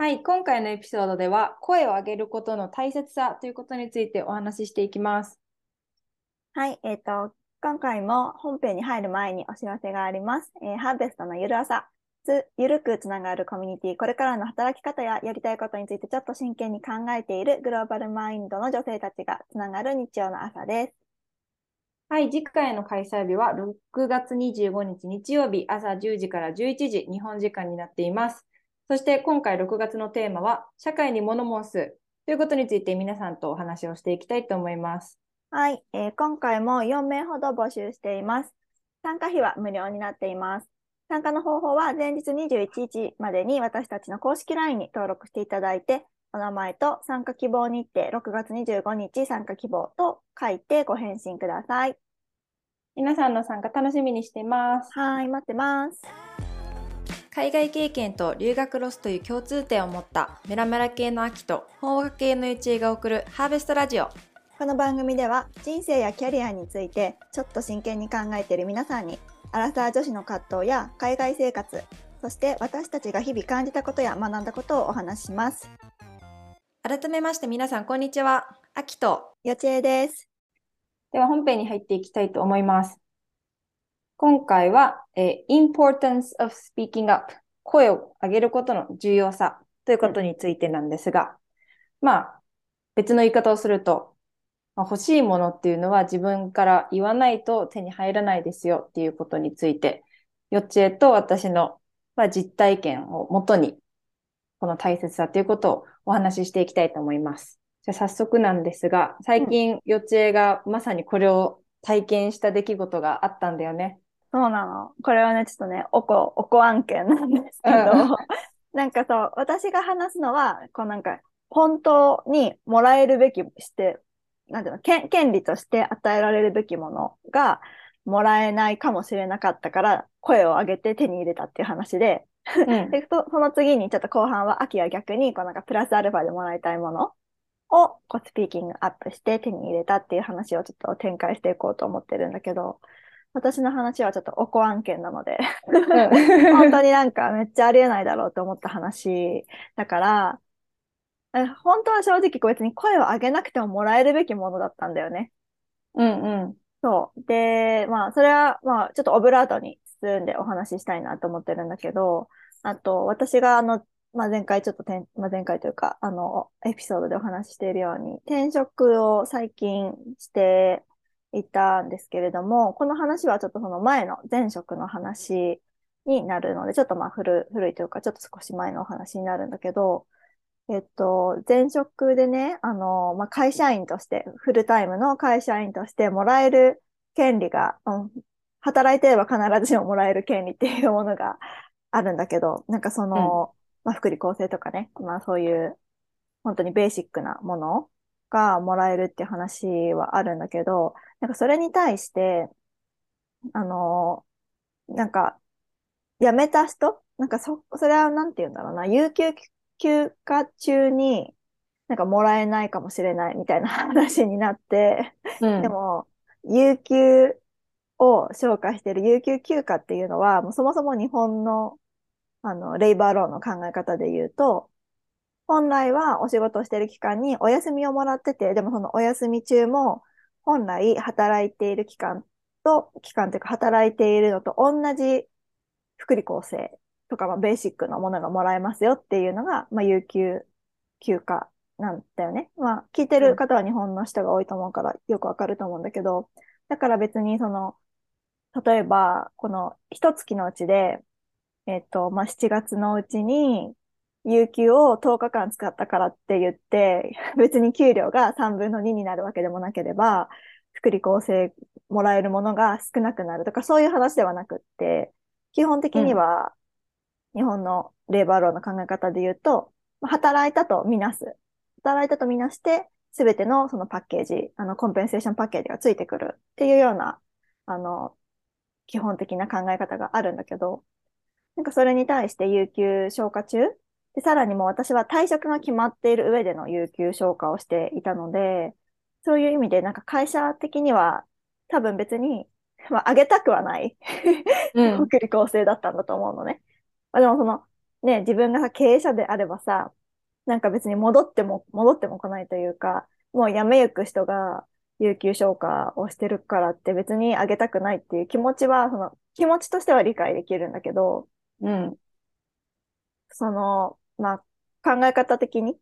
はい、今回のエピソードでは声を上げることの大切さということについてお話ししていきます。はい、えっ、ー、と、今回も本編に入る前にお知らせがあります。えー、ハーベストのゆる朝、つゆるくつながるコミュニティ、これからの働き方ややりたいことについてちょっと真剣に考えているグローバルマインドの女性たちがつながる日曜の朝です。はい、次回の開催日は6月25日日曜日朝10時から11時、日本時間になっています。そして今回6月のテーマは、社会に物申すということについて皆さんとお話をしていきたいと思います。はい、えー、今回も4名ほど募集しています。参加費は無料になっています。参加の方法は前日21日までに私たちの公式 LINE に登録していただいて、お名前と参加希望日程、6月25日参加希望と書いてご返信ください。皆さんの参加楽しみにしています。はい、待ってます。海外経験と留学ロスという共通点を持ったメラメラ系の秋と法学系のゆちえが送るハーベストラジオ。この番組では人生やキャリアについてちょっと真剣に考えている皆さんにアラサー女子の葛藤や海外生活、そして私たちが日々感じたことや学んだことをお話しします。改めまして皆さんこんにちは。秋とよちえです。では本編に入っていきたいと思います。今回は、えー、importance of speaking up 声を上げることの重要さということについてなんですが、まあ、別の言い方をすると、まあ、欲しいものっていうのは自分から言わないと手に入らないですよっていうことについて、よっちえと私の、まあ、実体験をもとに、この大切さということをお話ししていきたいと思います。じゃあ早速なんですが、最近、よっちえがまさにこれを体験した出来事があったんだよね。そうなの。これはね、ちょっとね、おこ、おこ案件なんですけど、なんかそう、私が話すのは、こうなんか、本当にもらえるべきして、なんていうの、権権利として与えられるべきものがもらえないかもしれなかったから、声を上げて手に入れたっていう話で、うん、でその次にちょっと後半は秋は逆に、こうなんかプラスアルファでもらいたいものをこうスピーキングアップして手に入れたっていう話をちょっと展開していこうと思ってるんだけど、私の話はちょっとおこ案件なので本当になんかめっちゃありえないだろうと思った話だから、本当は正直別に声を上げなくてももらえるべきものだったんだよね。うんうん。そう。で、まあ、それは、まあ、ちょっとオブラートに包んでお話ししたいなと思ってるんだけど、あと、私があの、まあ、前回ちょっとてん、まあ、前回というか、あの、エピソードでお話ししているように、転職を最近していたんですけれども、この話はちょっとその前の前職の話になるので、ちょっとまあ古古いというか、ちょっと少し前のお話になるんだけど、えっと、前職でね、あの、まあ、会社員として、フルタイムの会社員としてもらえる権利が、うん、働いてれば必ずしももらえる権利っていうものがあるんだけど、なんかその、うん、まあ、福利厚生とかね、まあそういう、本当にベーシックなものがもらえるっていう話はあるんだけど、なんかそれに対して、あの、なんか、辞めた人なんかそ、それはなんて言うんだろうな、有給休暇中になんかもらえないかもしれないみたいな話になって、うん、でも、有給を消化している有給休暇っていうのは、もうそもそも日本の、あの、レイバーローの考え方で言うと、本来はお仕事してる期間にお休みをもらってて、でもそのお休み中も本来働いている期間と、期間というか働いているのと同じ福利厚生とか、まあ、ベーシックなものがもらえますよっていうのが、まあ、有給休暇なんだよね。まあ、聞いてる方は日本の人が多いと思うからよくわかると思うんだけど、だから別にその、例えば、この一月のうちで、えっ、と、まあ、7月のうちに、有給を10日間使ったからって言って、別に給料が3分の2になるわけでもなければ、福利厚生もらえるものが少なくなるとか、そういう話ではなくって、基本的には、日本のレーバーローの考え方で言うと、働いたとみなす。働いたとみなして、すべてのそのパッケージ、あの、コンペンセーションパッケージがついてくるっていうような、あの、基本的な考え方があるんだけど、なんかそれに対して有給消化中で、さらにも私は退職が決まっている上での有給消化をしていたので、そういう意味でなんか会社的には多分別に、まあ、上げたくはない福利厚生だったんだと思うのね。まあ、でもその、ね、自分がさ、経営者であればさ、なんか別に戻っても、戻っても来ないというか、もう辞めゆく人が有給消化をしてるからって別にあげたくないっていう気持ちは、その気持ちとしては理解できるんだけど、うん。その、まあ、考え方的に、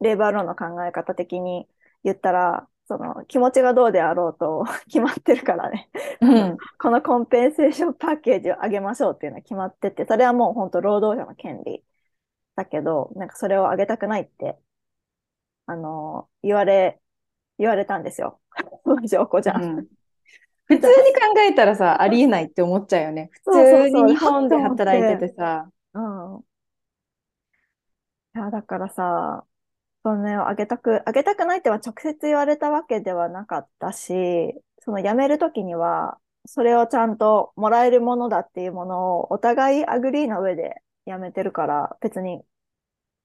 レーバーローンの考え方的に言ったら、その気持ちがどうであろうと 決まってるからね。うん。このコンペンセーションパッケージを上げましょうっていうのは決まってて、それはもう本当労働者の権利だけど、なんかそれを上げたくないって、あの、言われ、言われたんですよ。証拠じゃん。うん普通に考えたらさ、ありえないって思っちゃうよね。普通に日本で働いててさ。うん。いや、だからさ、そのね、あげたく、あげたくないっては直接言われたわけではなかったし、その辞めるときには、それをちゃんともらえるものだっていうものをお互い agree の上で辞めてるから、別に、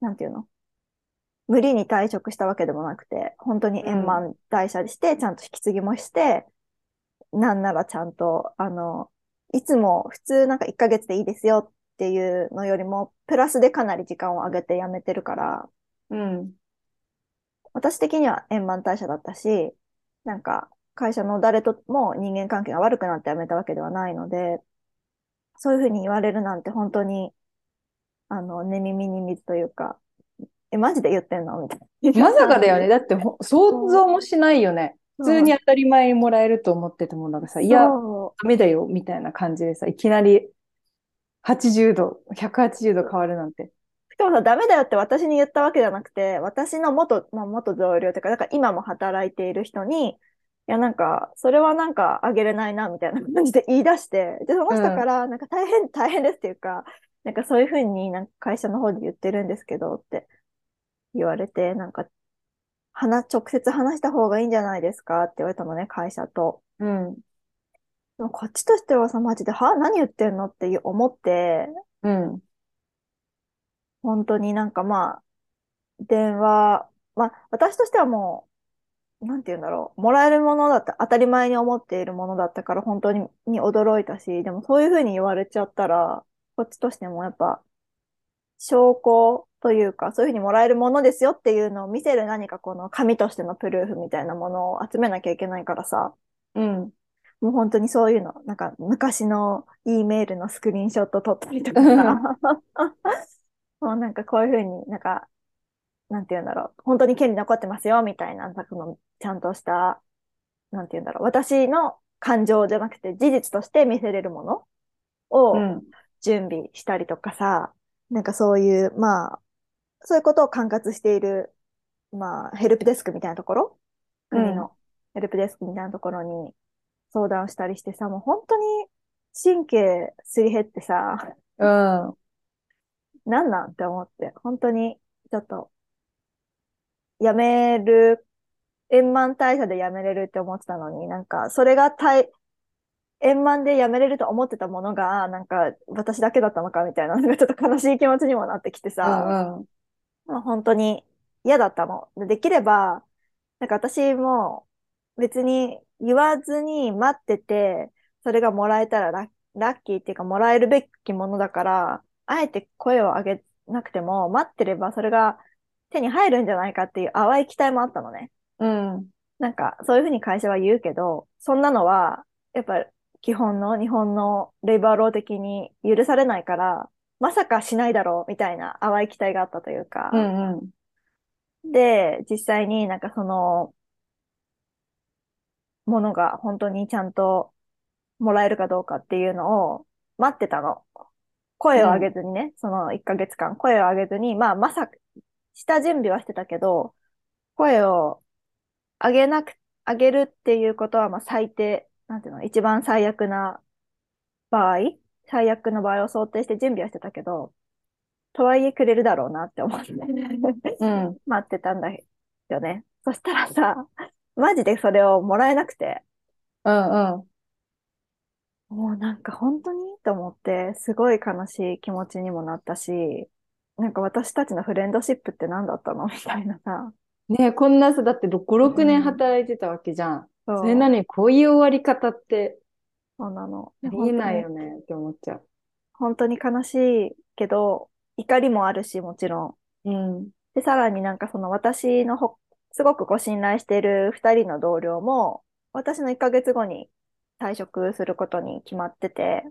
なんていうの？無理に退職したわけでもなくて、本当に円満退社して、ちゃんと引き継ぎもして、なんならちゃんと、あの、いつも普通なんか1ヶ月でいいですよっていうのよりも、プラスでかなり時間を上げて辞めてるから、うん。私的には円満退社だったし、なんか会社の誰とも人間関係が悪くなって辞めたわけではないので、そういうふうに言われるなんて本当に、あの、寝耳に水というか、え、マジで言ってんの？みたいな。まさかだよね。だってほ想像もしないよね。普通に当たり前にもらえると思ってたものがさ、いや、そダメだよ、みたいな感じでさ、いきなり80度、180度変わるなんて。う。しかもさ、ダメだよって私に言ったわけじゃなくて、私の元、まあ、元同僚というか、だから今も働いている人に、いや、なんか、それはなんかあげれないな、みたいな感じで言い出して、で、その人から、なんか大変、大変ですっていうか、なんかそういうふうになんか会社の方で言ってるんですけどって言われて、なんか、話、直接話した方がいいんじゃないですかって言われたのね、会社と。うん。でもこっちとしてはさ、マジで、は？何言ってんのって思って、うん。本当になんかまあ、電話、まあ、私としてはもう、なんて言うんだろう、もらえるものだった、当たり前に思っているものだったから本当にに驚いたし、でもそういうふうに言われちゃったら、こっちとしてもやっぱ、証拠というか、そういうふうにもらえるものですよっていうのを見せる何かこの紙としてのプルーフみたいなものを集めなきゃいけないからさ、うん。もう本当にそういうの、なんか昔の E メールのスクリーンショット撮ったりとかさ、もうなんかこういうふうになんか、なんて言うんだろう、本当に権利残ってますよみたいな、なんかこのちゃんとした、なんて言うんだろう、私の感情じゃなくて事実として見せれるものをうん。準備したりとかさ、なんかそういう、まあ、そういうことを管轄している、まあ、ヘルプデスクみたいなところ、国うん。のヘルプデスクみたいなところに相談したりしてさ、もう本当に神経すり減ってさ、うん。なんなんって思って、本当にちょっと、やめる、円満退社でやめれるって思ってたのに、なんか、それが対、円満でやめれると思ってたものが、なんか、私だけだったのかみたいな、なんかちょっと悲しい気持ちにもなってきてうさ、ん。うん。まあ本当に嫌だったの。でできれば、なんか私も別に言わずに待ってて、それがもらえたらラッラッキーっていうかもらえるべきものだから、あえて声を上げなくても待ってればそれが手に入るんじゃないかっていう淡い期待もあったのね。うん。なんかそういうふうに会社は言うけど、そんなのはやっぱ基本の日本のレイバーロー的に許されないから、まさかしないだろうみたいな淡い期待があったというか、うん。うん。で、実際になんかその、ものが本当にちゃんともらえるかどうかっていうのを待ってたの。声を上げずにね、その1ヶ月間声を上げずに、まあまさか、した準備はしてたけど、声を上げなく、上げるっていうことはまあ最低、なんていうの、一番最悪な場合、最悪の場合を想定して準備はしてたけど、とはいえくれるだろうなって思って。うん。待ってたんだよね。そしたらさ、マジでそれをもらえなくて、うん。うん。もうなんか本当にと思って、すごい悲しい気持ちにもなったし、なんか私たちのフレンドシップって何だったの？みたいなさ。ねえこんなさ、だって5、6うん年働いてたわけじゃん。そうそれなのにこういう終わり方ってそうなの。ありえないよねって思っちゃう。本当に悲しいけど、怒りもあるし、もちろうん。ん。で、さらになんかその私のほ、すごくこう信頼している二人の同僚も、私の1ヶ月後に退職することに決まってて、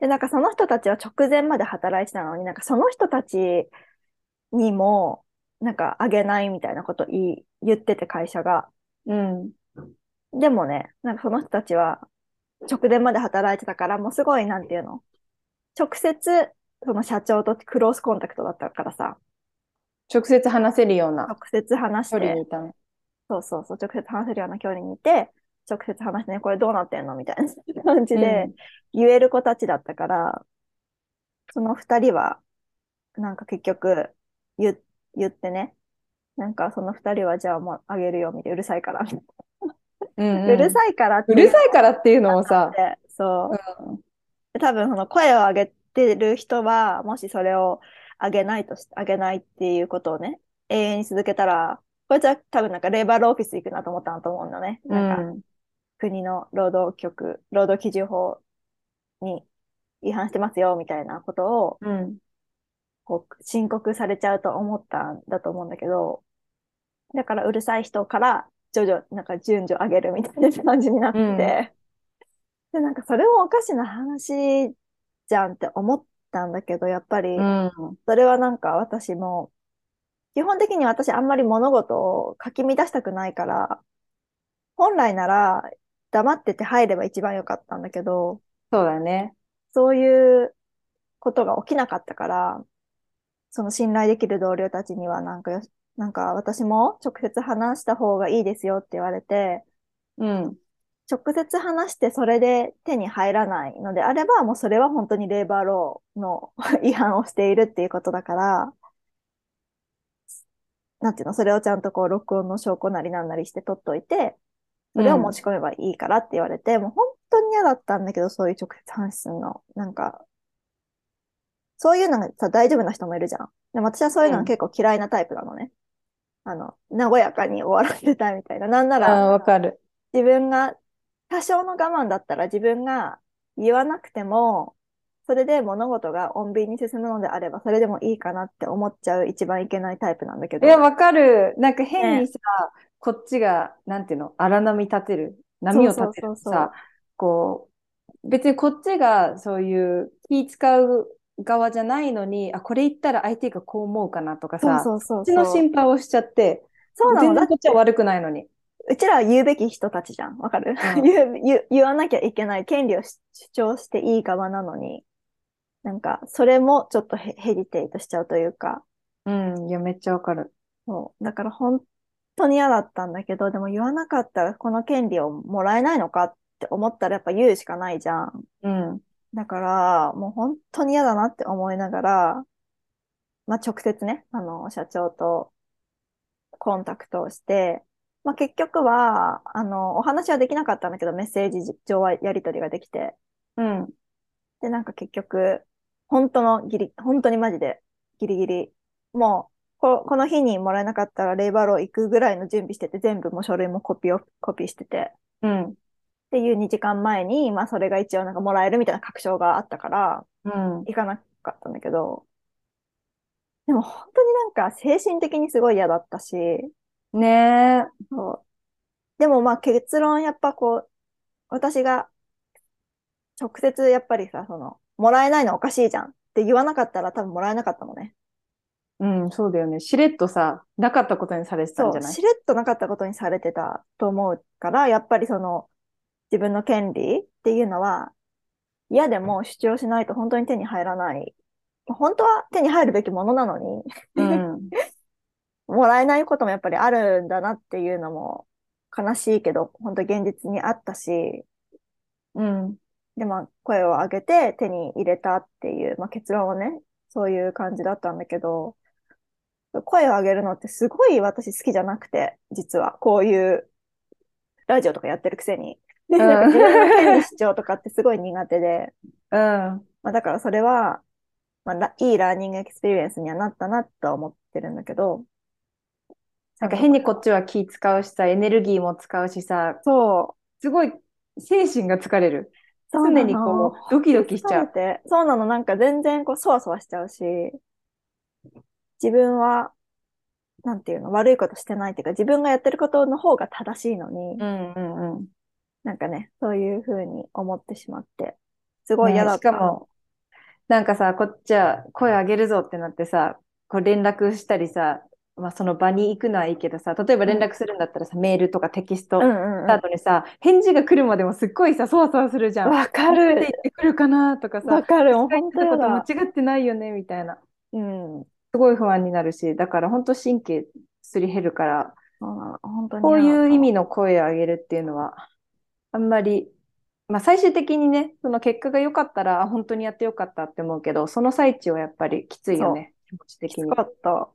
で、なんかその人たちは直前まで働いてたのに、なんかその人たちにも、なんかあげないみたいなこと言い、言ってて会社が。うん。でもね、なんかその人たちは直前まで働いてたから、もうすごい、なんていうの？直接、その社長とクロースコンタクトだったからさ、直接話せるような直接話して距離にい、たの。そうそうそう、直接話せるような距離にいて、直接話してね、これどうなってんのみたいな 感じで言える子たちだったから、その二人は、なんか結局言、言ってね、なんかその二人はじゃあもうあげるよ、みたいな、うるさいから。うん。うるさいからってうるさいからっていうのもさ、でそう。うんで多分その声を上げてる人は、もしそれを上げないとし、上げないっていうことをね、永遠に続けたら、こいつは多分なんかレーバーオフィス行くなと思ったんだと思うのね。なんかうん。国の労働局、労働基準法に違反してますよみたいなことをうん。こう申告されちゃうと思ったんだと思うんだけど、だからうるさい人から徐々、なんか順序上げるみたいな感じになって、うんで、なんかそれもおかしな話じゃんって思ったんだけど、やっぱりうん。それはなんか私も、基本的に私あんまり物事をかき乱したくないから、本来なら黙ってて入れば一番良かったんだけど、そうだね。そういうことが起きなかったから、その信頼できる同僚たちにはなんかよし、なんか私も直接話した方がいいですよって言われて、うん。直接話してそれで手に入らないのであれば、もうそれは本当にレーバーローの 違反をしているっていうことだから、なんていうの、それをちゃんとこう録音の証拠なりなんなりして取っといて、それを持ち込めばいいからって言われて、もう本当に嫌だったんだけど、そういう直接話するの。なんか、そういうのがさ、大丈夫な人もいるじゃん。でも私はそういうのが結構嫌いなタイプなのね。あの、和やかに終わらせたいみたいな。なんなあら、あ、わかる。自分が、多少の我慢だったら自分が言わなくても、それで物事が穏便に進むのであれば、それでもいいかなって思っちゃう一番いけないタイプなんだけど。いや、わかる。なんか変にさ、こっちが、なんていうの、荒波立てる。波を立てるさ、こう、別にこっちがそういう気使う側じゃないのに、あ、これ言ったら相手がこう思うかなとかさ、そうそうそうこっちの心配をしちゃって、そうなの。だって全然こっちは悪くないのに。うちらは言うべき人たちじゃん。わかる、うん 言う言う言わなきゃいけない権利を主主張していい側なのに、なんか、それもちょっとヘヘジテイトしちゃうというか、うん、いや、めっちゃわかる。そう。だから本当に嫌だったんだけど、でも言わなかったらこの権利をもらえないのかって思ったらやっぱ言うしかないじゃん。うん。だから、もう本当に嫌だなって思いながら、まあ直接ね、あの、社長とコンタクトをして、まあ結局は、あの、お話はできなかったんだけど、メッセージ上はやり取りができて、うん。で、なんか結局、本当のギリ、本当にマジでギリギリ、もう、ここの日にもらえなかったらレイバーロー行くぐらいの準備してて、全部もう書類もコピーを、コピーしてて、うん。っていう2時間前に、まあそれが一応なんかもらえるみたいな確証があったから、うん。行かなかったんだけど、でも本当になんか精神的にすごい嫌だったし、ねえ。そうでもまあ結論やっぱこう、私が直接やっぱりさ、その、もらえないのおかしいじゃんって言わなかったら多分もらえなかったのね。うん、そうだよね。しれっとさ、なかったことにされてたんじゃない？しれっとなかったことにされてたと思うから、やっぱりその、自分の権利っていうのは、嫌でも主張しないと本当に手に入らない。本当は手に入るべきものなのに、うん。もらえないこともやっぱりあるんだなっていうのも悲しいけど、本当現実にあったし、うん。で、まあ、声を上げて手に入れたっていう、まあ、結論はね、そういう感じだったんだけど、声を上げるのってすごい私好きじゃなくて、実は。こういうラジオとかやってるくせに。んなんか自分の権利主張とかってすごい苦手で、うん。まあ、だからそれは、まあラ、いい learning experience にはなったなとは思ってるんだけど、なんか変にこっちは気使うしさ、エネルギーも使うしさ、そう、すごい精神が疲れる。そう常にこう、ドキドキしちゃう。そうなの、なんか全然こう、そわそわしちゃうし、自分は、なんていうの、悪いことしてないっていうか、自分がやってることの方が正しいのに、うんうんうん。なんかね、そういうふうに思ってしまって、すごい嫌だった。ねしかも、なんかさ、こっちは声上げるぞってなってさ、こう連絡したりさ、まあその場に行くのはいいけどさ、例えば連絡するんだったらさ、メールとかテキストしうんうんた後にさ、返事が来るまでもすっごいさ、そわそわするじゃ。うんん。わかなんて言っる。てくるかなとかさ、わかる。本当だ。間違ってないよねみたいな。うん。すごい不安になるし、だから本当神経すり減るから、そうなの本当にこういう意味の声を上げるっていうのは、あんまり、まあ最終的にね、その結果が良かったら、あ本当にやってよかったって思うけど、その最中はやっぱりきついよね、気持ち的にきつ。かった。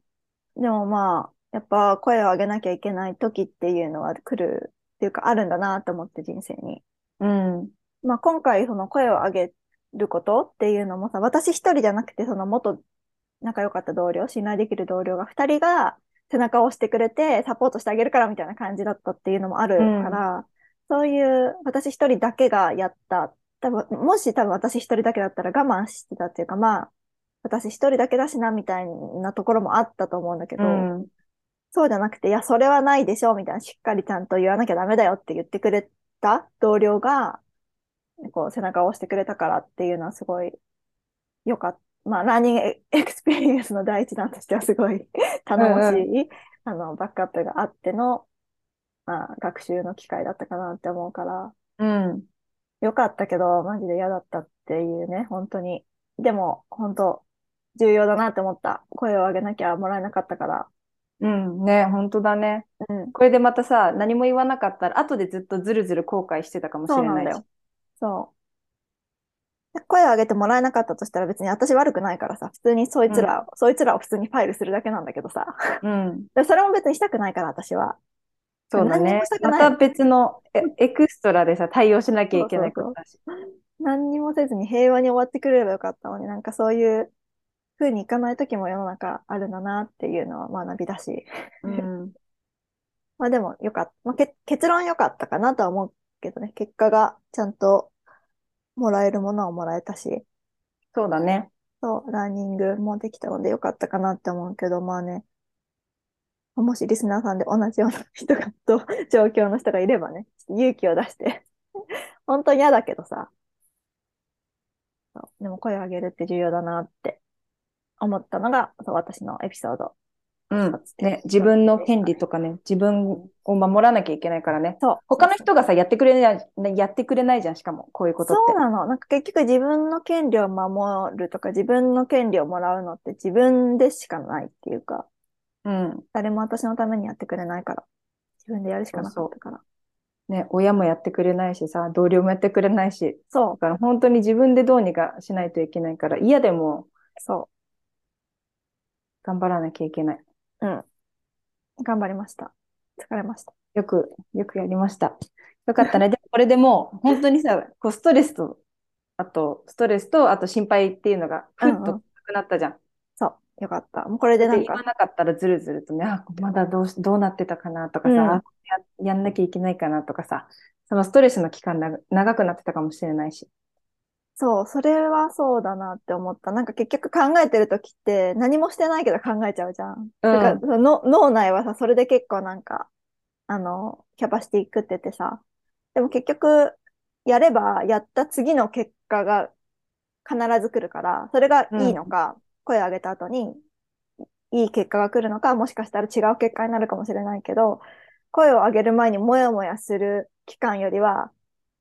でもまあ、やっぱ声を上げなきゃいけない時っていうのは来るっていうかあるんだなと思って人生に。うん。まあ今回その声を上げることっていうのもさ、私一人じゃなくてその元仲良かった同僚、信頼できる同僚が二人が背中を押してくれてサポートしてあげるからみたいな感じだったっていうのもあるから、そういう私一人だけがやった。多分、もし多分私一人だけだったら我慢してたっていうかまあ、私一人だけだしなみたいなところもあったと思うんだけど、うん。そうじゃなくて、いや、それはないでしょ、みたいな、しっかりちゃんと言わなきゃダメだよって言ってくれた同僚が、こう、背中を押してくれたからっていうのはすごい良かった。まあ、 learning experience の第一弾としてはすごい頼もしい、あの、バックアップがあっての、まあ、学習の機会だったかなって思うから、うん。良かったけど、マジで嫌だったっていうね、本当に。でも、本当重要だなって思った。声を上げなきゃもらえなかったから。うん。ね、本当だね。うん。これでまたさ、何も言わなかったら、後でずっとずるずる後悔してたかもしれないしそうなんだよ。。そう。声を上げてもらえなかったとしたら別に私悪くないからさ、普通にそいつら、そいつらを普通にファイルするだけなんだけどさ。うん。でそれも別にしたくないから私は。そうだね何にもした。くないまた別のエエクストラでさ、対応しなきゃいけないそうそうことだし。何にもせずに平和に終わってくれればよかったのに、なんかそういう風にいかない時も世の中あるんだなっていうのは学びだし。うん。まあでもよかった。まあ、け結論良かったかなとは思うけどね。結果がちゃんともらえるものはもらえたし。そうだね。そう、ラーニングもできたのでよかったかなって思うけど、まあね、もしリスナーさんで同じような人がと状況の人がいればね、勇気を出して、本当に嫌だけどさ、でも声を上げるって重要だなって思ったのが、そう私のエピソード。うん。ね、自分の権利とかね、自分を守らなきゃいけないからね。そう。他の人がさ、やってくれない、やってくれないじゃん、しかも、こういうことってそう。なの。なんか結局自分の権利を守るとか、自分の権利をもらうのって自分でしかないっていうか、うん。誰も私のためにやってくれないから、自分でやるしかなかったから。ね、親もやってくれないしさ、同僚もやってくれないし、そうだから本当に自分でどうにかしないといけないから、嫌でもそ頑張らなきゃいけない。う。うん。頑張りました。疲れました。よく、よくやりました。よかったね。でもこれでもう、本当にさ、こうストレスと、あと、ストレスと、あと心配っていうのが、ふっとなくなったじゃん。そう。よかった。もうこれでなんか、で言わなかったらずるずるとね、あ、まだどうし、どうなってたかなとかさ、うんあや、やんなきゃいけないかなとかさ、そのストレスの期間な長くなってたかもしれないし。そう、それはそうだなって思った。なんか結局考えてるときって何もしてないけど考えちゃうじゃん。だからその脳内はさ、それで結構なんか、あの、キャパシティ食っててさ。でも結局、やればやった次の結果が必ず来るから、それがいいのか、声を上げた後にいい結果が来るのか、もしかしたら違う結果になるかもしれないけど、声を上げる前にもやもやする期間よりは、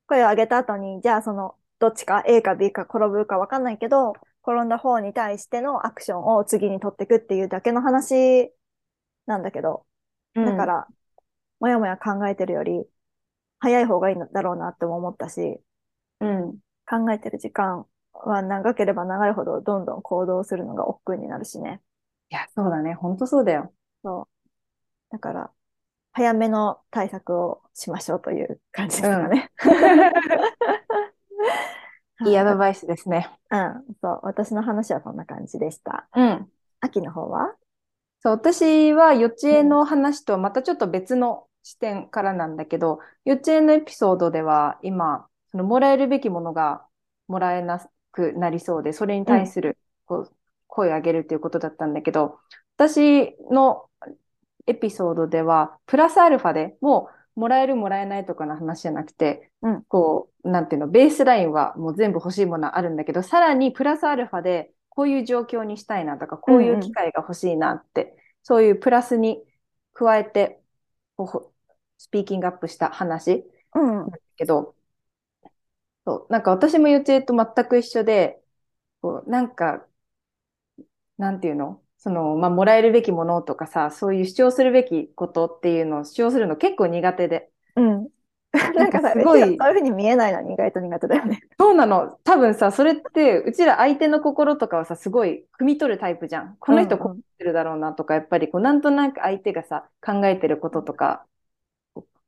声を上げた後に、じゃあその、どっちか A か B か転ぶかわかんないけど、転んだ方に対してのアクションを次に取っていくっていうだけの話なんだけど、だか、ら、もやもや考えてるより、早い方がいいんだろうなっても思ったし、うん。考えてる時間は長ければ長いほどどんどん行動するのが億劫になるしね。いや、そうだね。本当そうだよ。そう。だから、早めの対策をしましょうという感じですかね。いいアドバイスですね。うん、そう。私の話はそんな感じでした。うん。秋の方は？そう、私は幼稚園の話とまたちょっと別の視点からなんだけど、幼稚園のエピソードでは今、そのもらえるべきものがもらえなくなりそうで、それに対するこう声を上げるということだったんだけど、私のエピソードでは、プラスアルファでもうもらえるもらえないとかの話じゃなくて、うんこう、なんていうの、ベースラインはもう全部欲しいものはあるんだけど、さらにプラスアルファでこういう状況にしたいなとか、こういう機会が欲しいなって、そういうプラスに加えて、スピーキングアップした話うん。けど、そう、なんか私も予定と全く一緒で、こう、なんか、なんていうのその、まあ、もらえるべきものとかさ、そういう主張するべきことっていうのを主張するの結構苦手で。うん。なんかさ、すごいそういうふうに見えないのに意外と苦手だよね。そうなの。多分さ、それって、うちら相手の心とかはさ、すごい汲み取るタイプじゃん。この人うんうんこう思ってるだろうなとか、やっぱりこう、なんとなく相手がさ、考えてることとか、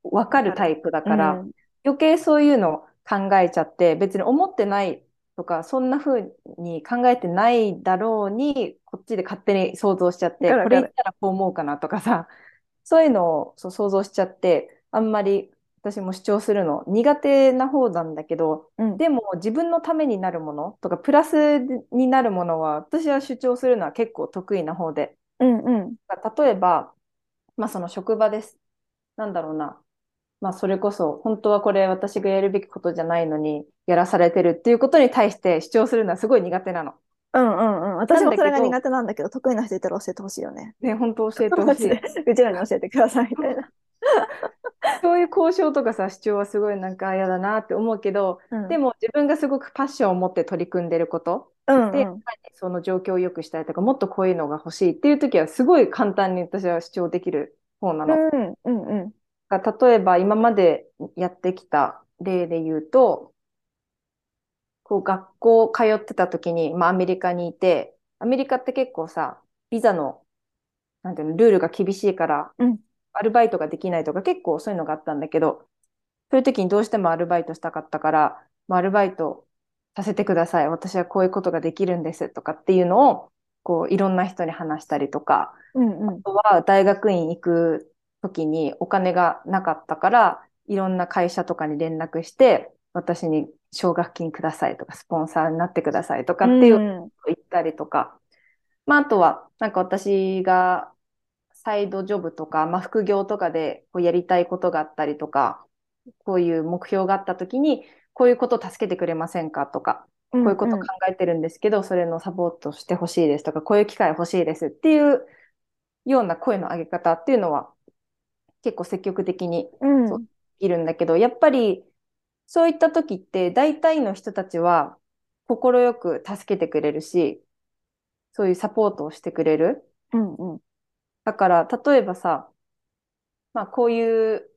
わかるタイプだから、うん余計そういうの考えちゃって、別に思ってないとか、そんな風に考えてないだろうに、こっちで勝手に想像しちゃって、これ言ったらこう思うかなとかさ、そういうのをそう想像しちゃって、あんまり私も主張するの苦手な方なんだけど、うんでも自分のためになるものとか、プラスになるものは、私は主張するのは結構得意な方で、うんうん。例えば、まあその職場です。なんだろうな。まあそれこそ、本当はこれ私がやるべきことじゃないのに、やらされてるっていうことに対して主張するのはすごい苦手なの。うんうんうん。私もそれが苦手なんだけど、得意な人いたら教えてほしいよね。ね、本当教えてほしい。うちらに教えてくださいみたいな。そういう交渉とかさ、主張はすごいなんか嫌だなって思うけど、うんでも自分がすごくパッションを持って取り組んでること、で、うんうん。その状況を良くしたいとか、もっとこういうのが欲しいっていう時は、すごい簡単に私は主張できる方なの。うんうんうん。が例えば今までやってきた例で言うと、こう学校通ってた時に、まあアメリカにいて、アメリカって結構さ、ビザの、なんていうの、ルールが厳しいからうん、アルバイトができないとか結構そういうのがあったんだけど、そういう時にどうしてもアルバイトしたかったから、まあ、アルバイトさせてください。私はこういうことができるんですとかっていうのを、こういろんな人に話したりとか、うんうんあ。とは大学院行く時にお金がなかったから、いろんな会社とかに連絡して、私に奨学金くださいとか、スポンサーになってくださいとかっていう言ったりとか、まあ、あとは、なんか私がサイドジョブとか、まあ、副業とかでこうやりたいことがあったりとか、こういう目標があった時に、こういうことを助けてくれませんかとか、こういうこと考えてるんですけど、それのサポートしてほしいですとか、こういう機会欲しいですっていうような声の上げ方っていうのは結構積極的にいるんだけど、やっぱりそういった時って大体の人たちは快く助けてくれるし、そういうサポートをしてくれる。うんうん。だから、例えばさ、まあこういう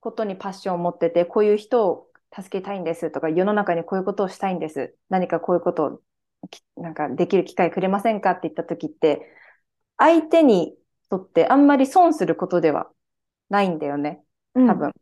ことにパッションを持ってて、こういう人を助けたいんですとか、世の中にこういうことをしたいんです。何かこういうことをきなんかできる機会くれませんかって言った時って、相手にとってあんまり損することではないんだよね。うん多分。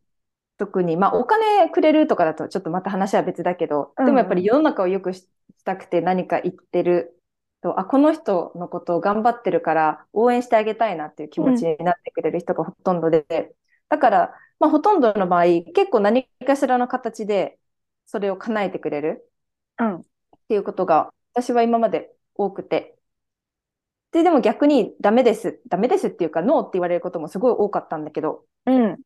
特に、まあお金くれるとかだとちょっとまた話は別だけど、うんうんでもやっぱり世の中を良くししたくて何か言ってると、あ、この人のことを頑張ってるから応援してあげたいなっていう気持ちになってくれる人がほとんどで、だから、まあほとんどの場合、結構何かしらの形でそれを叶えてくれるうん。っていうことが私は今まで多くて。で、でも逆にダメです。ダメですっていうか、ノーって言われることもすごい多かったんだけど、うん。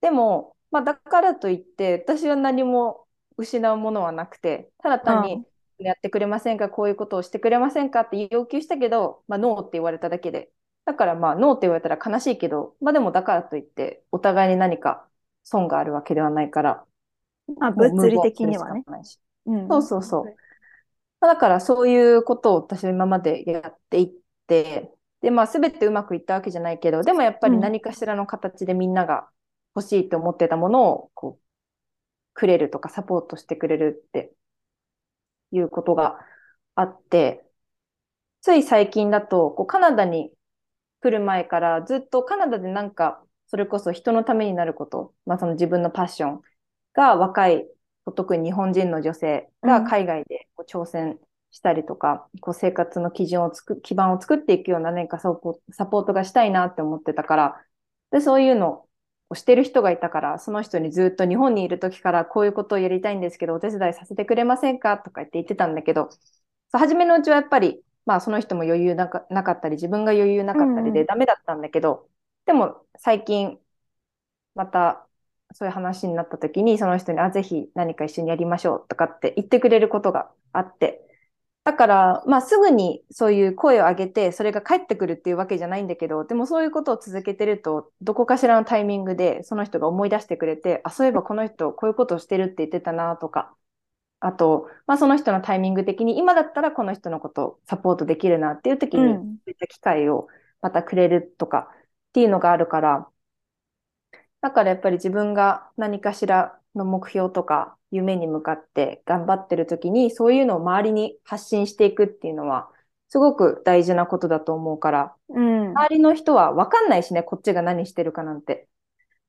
でも、まあだからといって、私は何も失うものはなくて、ただ単にやってくれませんか、こういうことをしてくれませんかって要求したけど、まあノーって言われただけで。だからまあノーって言われたら悲しいけど、まあでもだからといって、お互いに何か損があるわけではないから、まあ、物理的にはねうんそうそうそう。だからそういうことを私は今までやっていって、で、まあ全てうまくいったわけじゃないけど、でもやっぱりうん。何かしらの形でみんなが欲しいと思ってたものをこうくれるとかサポートしてくれるっていうことがあって、つい最近だとこうカナダに来る前からずっとカナダでなんかそれこそ人のためになること、まあその自分のパッションが若い特に日本人の女性が海外でこう挑戦したりとか、こう生活の基準をつく、基盤を作っていくような何かサポサポートがしたいなって思ってたから、で、そういうのをしてる人がいたから、その人にずっと日本にいる時からこういうことをやりたいんですけど、お手伝いさせてくれませんかとか言って言ってたんだけど、そう初めのうちはやっぱり、まあその人も余裕なかなかったり、自分が余裕なかったりうんうん。でダメだったんだけど、でも最近、またそういう話になった時に、その人に、あ、ぜひ何か一緒にやりましょうとかって言ってくれることがあって、だから、まあすぐにそういう声を上げて、それが返ってくるっていうわけじゃないんだけど、でもそういうことを続けてると、どこかしらのタイミングでその人が思い出してくれて、あ、そういえばこの人こういうことをしてるって言ってたなとか、あと、まあその人のタイミング的に今だったらこの人のことをサポートできるなっていう時に、うん。そういった機会をまたくれるとかっていうのがあるから、だからやっぱり自分が何かしらの目標とか夢に向かって頑張ってる時にそういうのを周りに発信していくっていうのはすごく大事なことだと思うから、うん。周りの人は分かんないしね、こっちが何してるかなんて。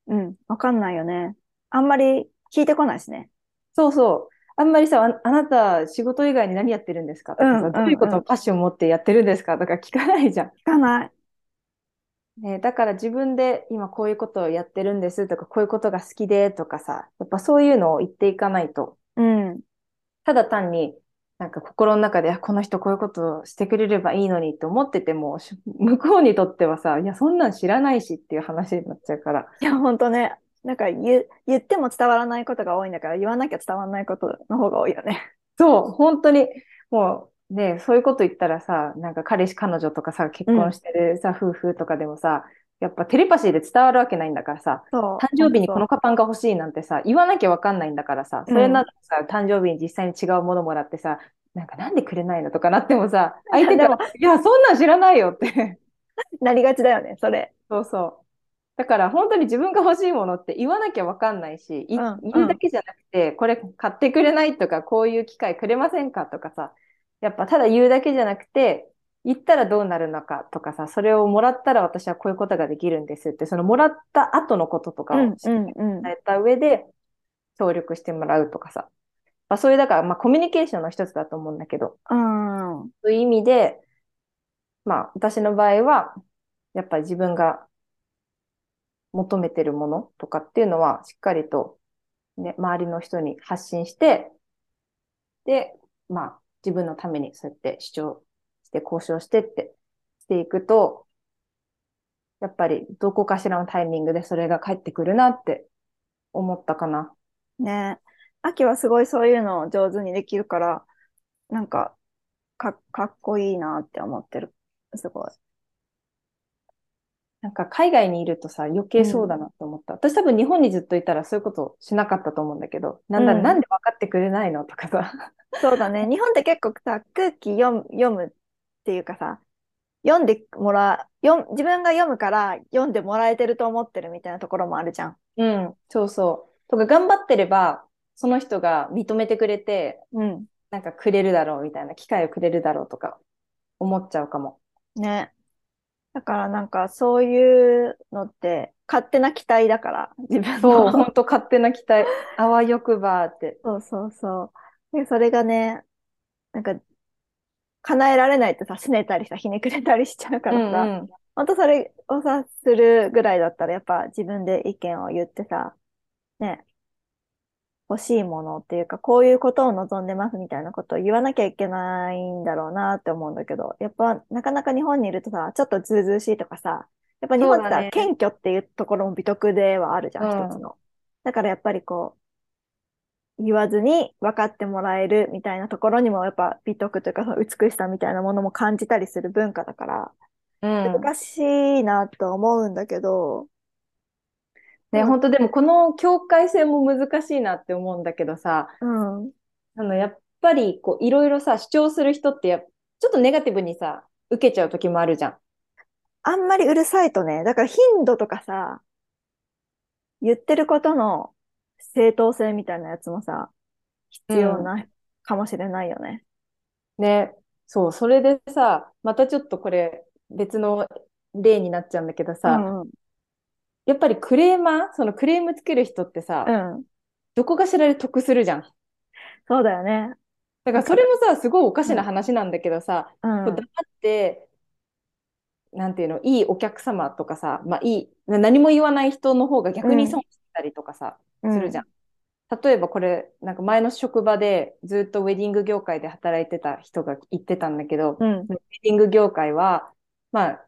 うん。わかんないよね。あんまり聞いてこないしね。そうそう。あんまりさ、あ、あなた仕事以外に何やってるんですかとかさ、うんうんどういうこと？をパッション持ってやってるんですかとか聞かないじゃん。聞かない。ね、だから自分で今こういうことをやってるんですとか、こういうことが好きでとかさ、やっぱそういうのを言っていかないと、うん。ただ単になんか心の中で、あこの人こういうことをしてくれればいいのにって思ってても、し 向こうにとってはさ、いや、そんなん知らないしっていう話になっちゃうから。いや、ほんとね。なんか言、言っても伝わらないことが多いんだから、言わなきゃ伝わらないことの方が多いよね。そう、本当に、もうね、そういうこと言ったらさ、なんか彼氏、彼女とかさ、結婚してるさ、夫婦とかでもさ、やっぱテレパシーで伝わるわけないんだからさ。誕生日にこのカバンが欲しいなんてさ、言わなきゃわかんないんだからさ、それならさ、誕生日に実際に違うものもらってさ、なんかなんでくれないのとかなってもさ、相手から、いや、そんなん知らないよって。なりがちだよね、それ。そうそう。だから本当に自分が欲しいものって言わなきゃわかんないし、いうん言うだけじゃなくて、これ買ってくれないとか、こういう機会くれませんかとかさ、やっぱただ言うだけじゃなくて、言ったらどうなるのかとかさ、それをもらったら私はこういうことができるんですって、そのもらった後のこととかうんを伝えた上で協力してもらうとかさ、まあ、そういうだから、まあ、コミュニケーションの一つだと思うんだけど、うん。そういう意味で、まあ、私の場合は、やっぱり自分が求めてるものとかっていうのは、しっかりと、ね、周りの人に発信して、で、まあ、自分のためにそうやって主張して、交渉してってしていくと、やっぱりどこかしらのタイミングでそれが返ってくるなって思ったかな。ね秋はすごいそういうのを上手にできるから、なんか、か、かっこいいなって思ってる。すごい。なんか海外にいるとさ、余計そうだなって思った。私多分日本にずっといたらそういうことしなかったと思うんだけど、なんだ、うんなんで分かってくれないのとかさ。そうだね。日本って結構さ、空気読む、読むっていうかさ、読んでもら、読ん、自分が読むから読んでもらえてると思ってるみたいなところもあるじゃん。うん、そうそう。とか頑張ってれば、その人が認めてくれて、うん。なんかくれるだろうみたいな、機会をくれるだろうとか思っちゃうかも。ね。だからなんかそういうのって勝手な期待だから、自分そう、の。ほんと勝手な期待。あわよくばって。そうそうそう。で、それがね、なんか、叶えられないとさ、拗ねたりさ、ひねくれたりしちゃうからさ、うんうん。本当それをさ、するぐらいだったら、やっぱ自分で意見を言ってさ、ね、欲しいものっていうか、こういうことを望んでますみたいなことを言わなきゃいけないんだろうなって思うんだけど、やっぱなかなか日本にいるとさ、ちょっとずうずうしいとかさ、やっぱ日本ってさ、ね。謙虚っていうところも美徳ではあるじゃん。一つの。だからやっぱりこう、言わずに分かってもらえるみたいなところにもやっぱ美徳というかその美しさみたいなものも感じたりする文化だから、うん。難しいなと思うんだけど、ん本当でもこの境界線も難しいなって思うんだけどさ、うん、あの、やっぱり、こう、いろいろさ、主張する人ってや、ちょっとネガティブにさ、受けちゃう時もあるじゃん。あんまりうるさいとね、だから頻度とかさ、言ってることの正当性みたいなやつもさ、必要な、かもしれないよね。ね、そう、それでさ、またちょっとこれ、別の例になっちゃうんだけどうさ、んうん、やっぱりクレーマー、そのクレームつける人ってさ、うん、どこかしらで得するじゃん。そうだよね。だからそれもさ、すごいおかしな話なんだけどさ、うん、こう黙ってなんていうの、いいお客様とかさ、まあいい、何も言わない人の方が逆に損してたりとかさ、するじゃん。例えばこれ、なんか前の職場でずっとウェディング業界で働いてた人が言ってたんだけど、うん。ウェディング業界は、まあ、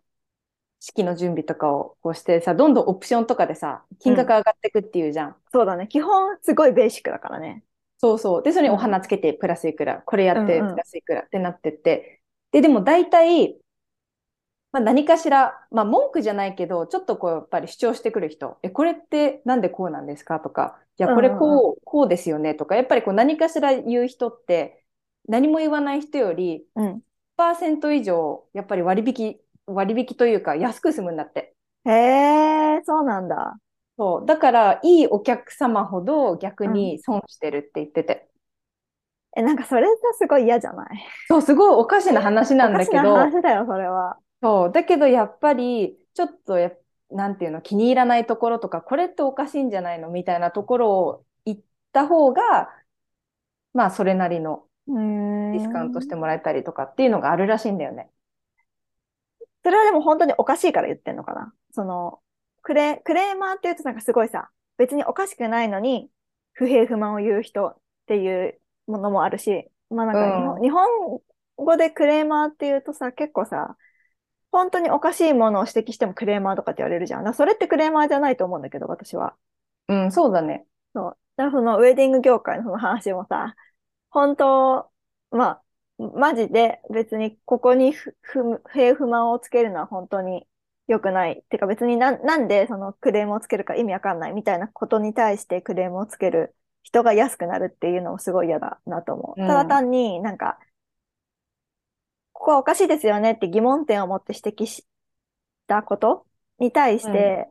式の準備とかをこうしてさ、どんどんオプションとかでさ、金額上がっていくっていうじゃん。そうだね。基本、すごいベーシックだからね。そうそう。で、それにお花つけてプラスいくら、これやってプラスいくらってなってって。で、でも大体、まあ何かしら、まあ文句じゃないけど、ちょっとこうやっぱり主張してくる人、え、これってなんでこうなんですか？とか、いや、これこう、こうですよね？とか、やっぱりこう何かしら言う人って、何も言わない人より、うん。パーセント以上、やっぱり割引、割引というか安く済むんだって。へえ、そうなんだ。そう。だから、いいお客様ほど逆に損してるって言ってて。え、なんかそれさ、すごい嫌じゃない？そう、すごいおかしな話なんだけおかしなど、話だよ、それは。そう。だけど、やっぱり、ちょっとや、なんていうの、気に入らないところとか、これっておかしいんじゃないのみたいなところを言った方が、まあ、それなりの。ディスカウントしてもらえたりとかっていうのがあるらしいんだよね。それはでも本当におかしいから言ってんのかなその、クレ、クレーマーって言うとなんかすごいさ、別におかしくないのに、不平不満を言う人っていうものもあるし、まあなんか日本,、うん日本語でクレーマーって言うとさ、結構さ、本当におかしいものを指摘してもクレーマーとかって言われるじゃん。それってクレーマーじゃないと思うんだけど、私は。うん、そうだね。そう。だからそのウェディング業界のその話もさ、本当、まあ、マジで別にここに不平不満をつけるのは本当に良くない。てか別になんなんでそのクレームをつけるか意味わかんないみたいなことに対してクレームをつける人が安くなるっていうのもすごい嫌だなと思う。うんただ単になんか、ここはおかしいですよねって疑問点を持って指摘したことに対して、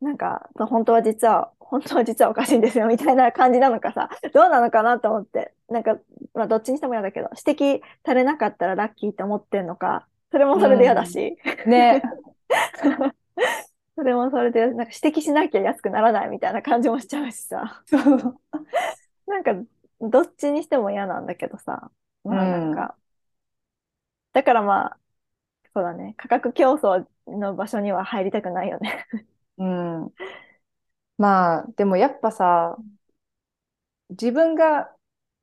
なんか、本当は実は、本当は実はおかしいんですよ、みたいな感じなのかさ、どうなのかなと思って、なんか、まあ、どっちにしても嫌だけど、指摘されなかったらラッキーって思ってんのか、それもそれで嫌だし、ね。それもそれで、なんか指摘しなきゃ安くならないみたいな感じもしちゃうしさ、なんか、どっちにしても嫌なんだけどさ、まあなんか、だからまあ、そうだね、価格競争の場所には入りたくないよね。うん。まあ、でもやっぱさ、自分が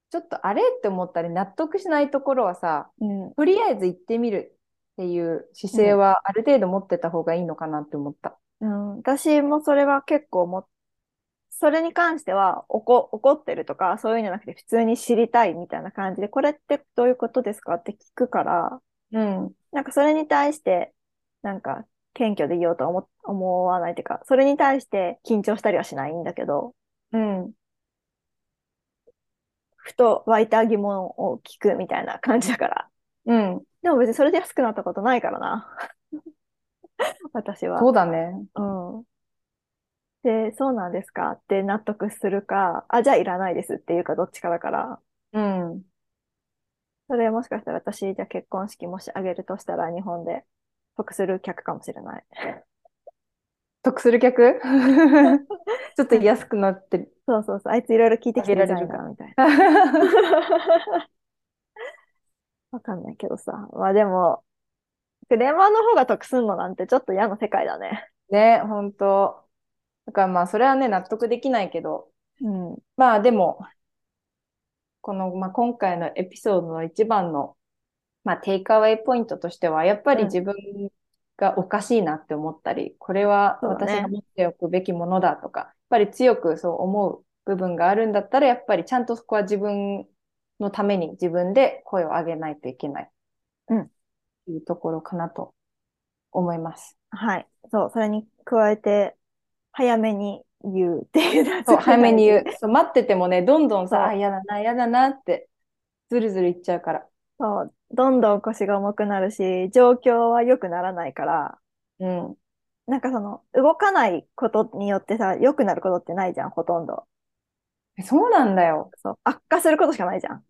ちょっとあれって思ったり納得しないところはさ、うん。とりあえず行ってみるっていう姿勢はある程度持ってた方がいいのかなって思った。うん、私もそれは結構も、それに関しては怒、怒ってるとか、そういうんじゃなくて普通に知りたいみたいな感じで、これってどういうことですかって聞くから、うん。なんかそれに対して、なんか謙虚でいようとは思、思わないっていうか、それに対して緊張したりはしないんだけど、うん。ふと湧いた疑問を聞くみたいな感じだから。うん。でも別にそれで安くなったことないからな。私は。そうだね。うん。で、そうなんですか？って納得するか、あ、じゃあいらないですっていうかどっちかだから、うん。それもしかしたら私、じゃあ結婚式もしあげるとしたら日本で得する客かもしれない。得する客？ちょっと安くなってる。そうそうそう、あいついろいろ聞いてきてられるかみたいな。わかんないけどさ。まあでも、クレーマーの方が得すんのなんてちょっと嫌な世界だね。ね、本当だからまあ、それはね、納得できないけど、うん。まあでも、この、まあ、今回のエピソードの一番の、まあ、テイクアウェイポイントとしては、やっぱりうん自分がおかしいなって思ったり、これは私が持っておくべきものだとか、やっぱり強くそう思う部分があるんだったら、やっぱりちゃんとそこは自分のために自分で声を上げないといけない。うんいうところかなと思います。はい。そう、それに加えて、早めに言うっていうそう、早めに言う。そう、待っててもね、どんどんさ、あ、嫌だな、嫌だなって、ずるずるいっちゃうから。そう、どんどん腰が重くなるし、状況は良くならないから、うん。なんかその、動かないことによってさ、良くなることってないじゃん、ほとんど。えそうなんだよ。そう、悪化することしかないじゃん。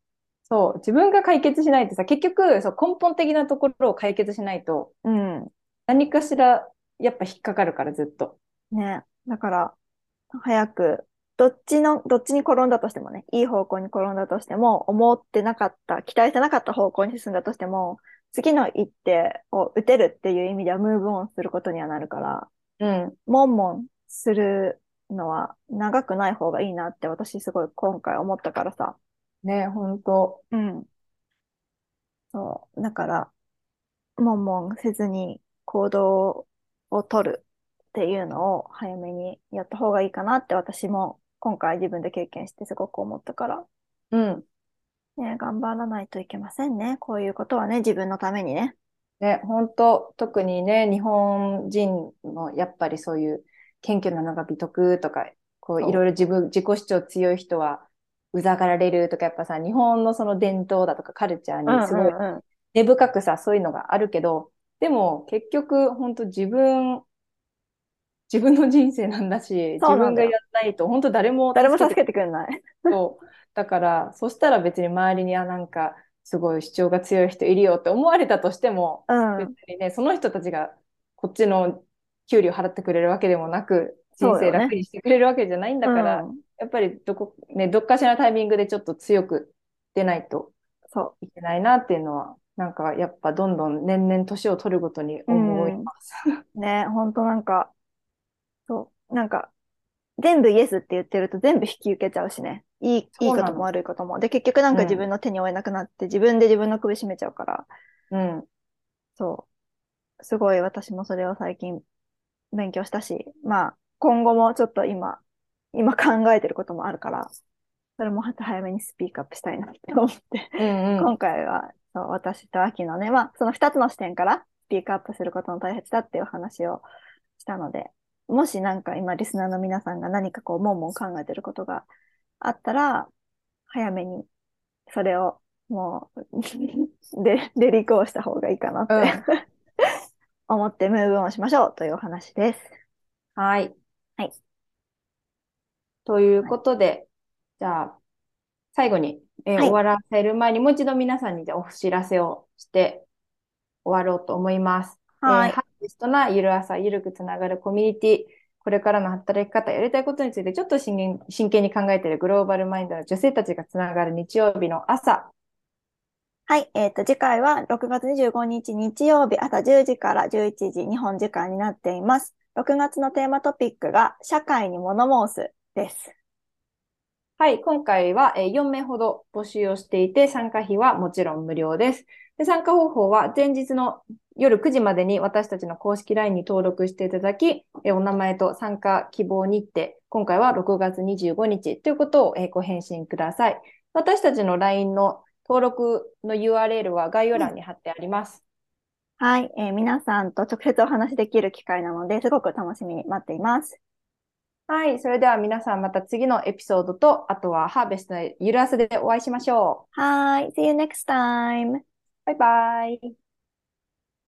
そう、自分が解決しないとさ、結局、そう、根本的なところを解決しないと、うん。何かしら、やっぱ引っかかるから、ずっと。ね。だから、早く、どっちの、どっちに転んだとしてもね、いい方向に転んだとしても、思ってなかった、期待してなかった方向に進んだとしても、次の一手を打てるっていう意味ではムーブオンすることにはなるから、うん。もんもんするのは長くない方がいいなって私すごい今回思ったからさ。ね、本当うん。そう。だから、もんもんせずに行動を取るっていうのを早めにやった方がいいかなって私も今回自分で経験してすごく思ったから、うん。ね、頑張らないといけませんね。こういうことはね、自分のためにね。ね、本当特にね、日本人のやっぱりそういう謙虚なのが美徳とか、こそうういろいろ自分、自己主張強い人はうざがられるとか、やっぱさ、日本のその伝統だとかカルチャーにすごい根深くさ、そういうのがあるけど、でも結局、本当自分、自分の人生なんだし、自分がやらないと、本当誰も誰も助助けてくれない。そう。だから、そしたら別に周りに、あ、なんか、すごい主張が強い人いるよって思われたとしても、うん別。にね、その人たちがこっちの給料払ってくれるわけでもなく、人生楽にしてくれるわけじゃないんだから、うんやっぱりどこ、ね、どっかしらのタイミングでちょっと強く出ないとそいけないなっていうのは、なんかやっぱどんどん年々年を取るごとに思います。う。ね、ほんとなんか、なんか、全部イエスって言ってると全部引き受けちゃうしね。いい、いいことも悪いことも。で、結局なんかうん自分の手に負えなくなって、自分で自分の首絞めちゃうから、うん。そう。すごい私もそれを最近勉強したし、まあ、今後もちょっと今、今考えてることもあるから、それも早めにスピークアップしたいなって思って、うんうん。今回は、そう、私と秋のね、まあ、その二つの視点からスピークアップすることの大切だっていう話をしたので、もしなんか今リスナーの皆さんが何かこう、もんもん考えてることがあったら、早めにそれをもう、で、デリコーした方がいいかなって、うん 思ってムーブオンしましょうというお話です。はい。はい。ということで、じゃあ、最後に、えーはい終わらせる前にもう一度皆さんにじゃあお知らせをして終わろうと思います。はいえーハーベストなゆる朝、ゆるくつながるコミュニティ、これからの働き方、やりたいことについてちょっと真剣真剣に考えているグローバルマインドの女性たちがつながる日曜日の朝、はい。えっ、と、次回は6月25日日曜日朝10時から11時日本時間になっています。6月のテーマトピックが社会に物申すです。はい、今回はえー4名ほど募集をしていて、参加費はもちろん無料です。で参加方法は前日の夜9時までに私たちの公式 LINE に登録していただき、えーお名前と参加希望日程、今回は6月25日ということをえーご返信ください。私たちの LINE の登録の URL は概要欄に貼ってあります。はい、えー皆さんと直接お話しできる機会なので、すごく楽しみに待っています。はい、それでは皆さんまた次のエピソードと、あとはハーベストのゆる朝でお会いしましょはい、See you next time! う。バイバイ。